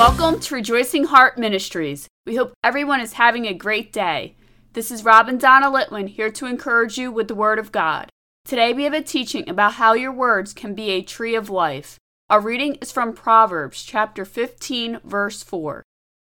Welcome to Rejoicing Heart Ministries. We hope everyone is having a great day. This is Rob and Donna Litwin here to encourage you with the Word of God. Today we have a teaching about how your words can be a tree of life. Our reading is from Proverbs chapter 15, verse 4.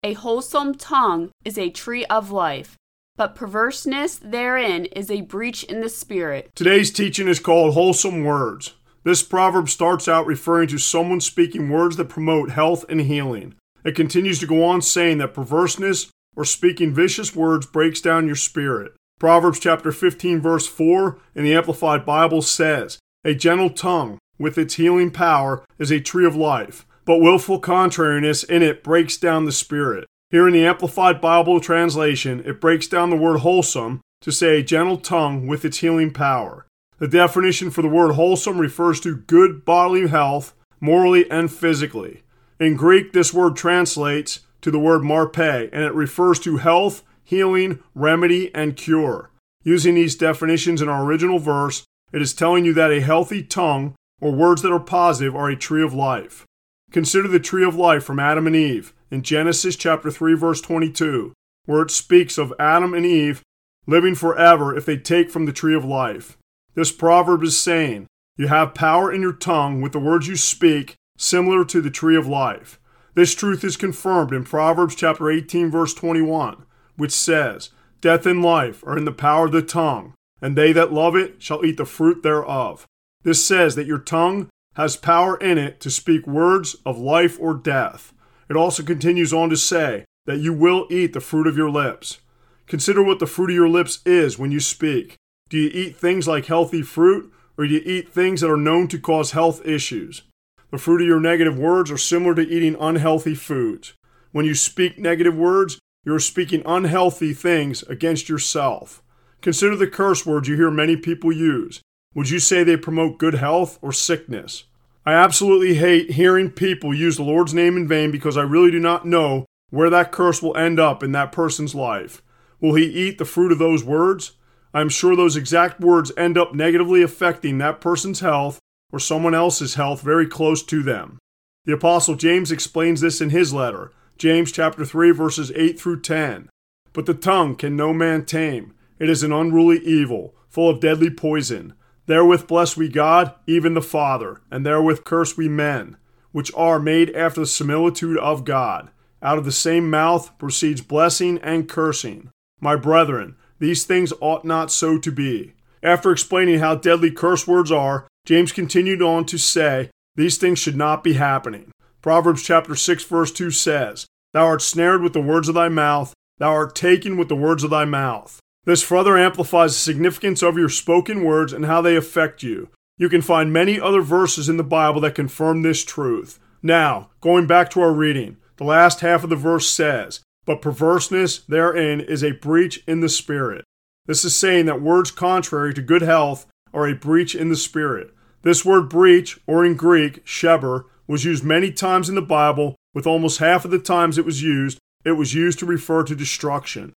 A wholesome tongue is a tree of life, but perverseness therein is a breach in the spirit. Today's teaching is called Wholesome Words. This proverb starts out referring to someone speaking words that promote health and healing. It continues to go on saying that perverseness or speaking vicious words breaks down your spirit. Proverbs chapter 15 verse 4 in the Amplified Bible says, "A gentle tongue with its healing power is a tree of life, but willful contrariness in it breaks down the spirit." Here in the Amplified Bible translation, it breaks down the word wholesome to say a gentle tongue with its healing power. The definition for the word wholesome refers to good bodily health, morally and physically. In Greek, this word translates to the word marpe, and it refers to health, healing, remedy, and cure. Using these definitions in our original verse, it is telling you that a healthy tongue, or words that are positive, are a tree of life. Consider the tree of life from Adam and Eve in Genesis chapter 3 verse 22, where it speaks of Adam and Eve living forever if they take from the tree of life. This proverb is saying, You have power in your tongue with the words you speak, similar to the tree of life. This truth is confirmed in Proverbs chapter 18 verse 21, which says, Death and life are in the power of the tongue, and they that love it shall eat the fruit thereof. This says that your tongue has power in it to speak words of life or death. It also continues on to say that you will eat the fruit of your lips. Consider what the fruit of your lips is when you speak. Do you eat things like healthy fruit, or do you eat things that are known to cause health issues? The fruit of your negative words are similar to eating unhealthy foods. When you speak negative words, you are speaking unhealthy things against yourself. Consider the curse words you hear many people use. Would you say they promote good health or sickness? I absolutely hate hearing people use the Lord's name in vain because I really do not know where that curse will end up in that person's life. Will he eat the fruit of those words? I'm sure those exact words end up negatively affecting that person's health or someone else's health very close to them. The apostle James explains this in his letter, James chapter 3 verses 8 through 10. But the tongue can no man tame. It is an unruly evil, full of deadly poison. Therewith bless we God, even the Father, and therewith curse we men, which are made after the similitude of God. Out of the same mouth proceeds blessing and cursing. My brethren, these things ought not so to be. After explaining how deadly curse words are, James continued on to say, These things should not be happening. Proverbs chapter 6 verse 2 says, Thou art snared with the words of thy mouth, thou art taken with the words of thy mouth. This further amplifies the significance of your spoken words and how they affect you. You can find many other verses in the Bible that confirm this truth. Now, going back to our reading, the last half of the verse says, but perverseness therein is a breach in the spirit. This is saying that words contrary to good health are a breach in the spirit. This word breach, or in Greek, sheber, was used many times in the Bible, with almost half of the times it was used, it was used to refer to destruction.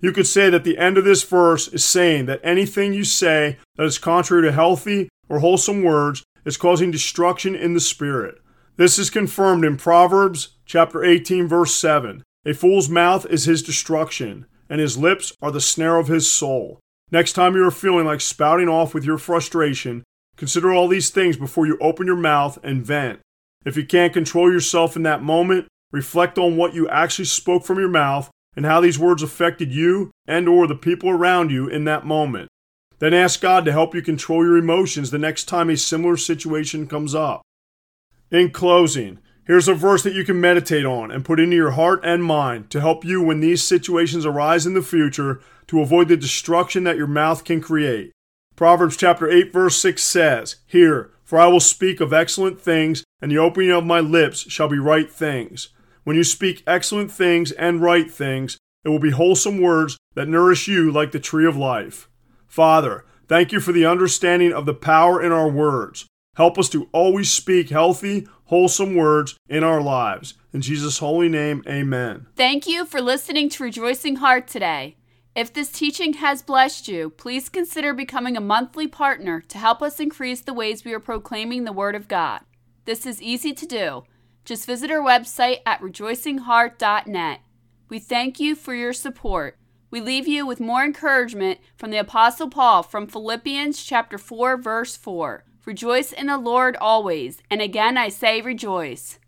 You could say that the end of this verse is saying that anything you say that is contrary to healthy or wholesome words is causing destruction in the spirit. This is confirmed in Proverbs chapter 18 verse 7. A fool's mouth is his destruction, and his lips are the snare of his soul. Next time you are feeling like spouting off with your frustration, consider all these things before you open your mouth and vent. If you can't control yourself in that moment, reflect on what you actually spoke from your mouth and how these words affected you and or the people around you in that moment. Then ask God to help you control your emotions the next time a similar situation comes up. In closing, Here's a verse that you can meditate on and put into your heart and mind to help you when these situations arise in the future to avoid the destruction that your mouth can create. Proverbs chapter 8 verse 6 says, "Hear, for I will speak of excellent things, and the opening of my lips shall be right things." When you speak excellent things and right things, it will be wholesome words that nourish you like the tree of life. Father, thank you for the understanding of the power in our words. Help us to always speak healthy, wholesome words in our lives. In Jesus' holy name, amen. Thank you for listening to Rejoicing Heart today. If this teaching has blessed you, please consider becoming a monthly partner to help us increase the ways we are proclaiming the Word of God. This is easy to do. Just visit our website at rejoicingheart.net. We thank you for your support. We leave you with more encouragement from the Apostle Paul from Philippians chapter 4 verse 4. Rejoice in the Lord always, and again I say rejoice.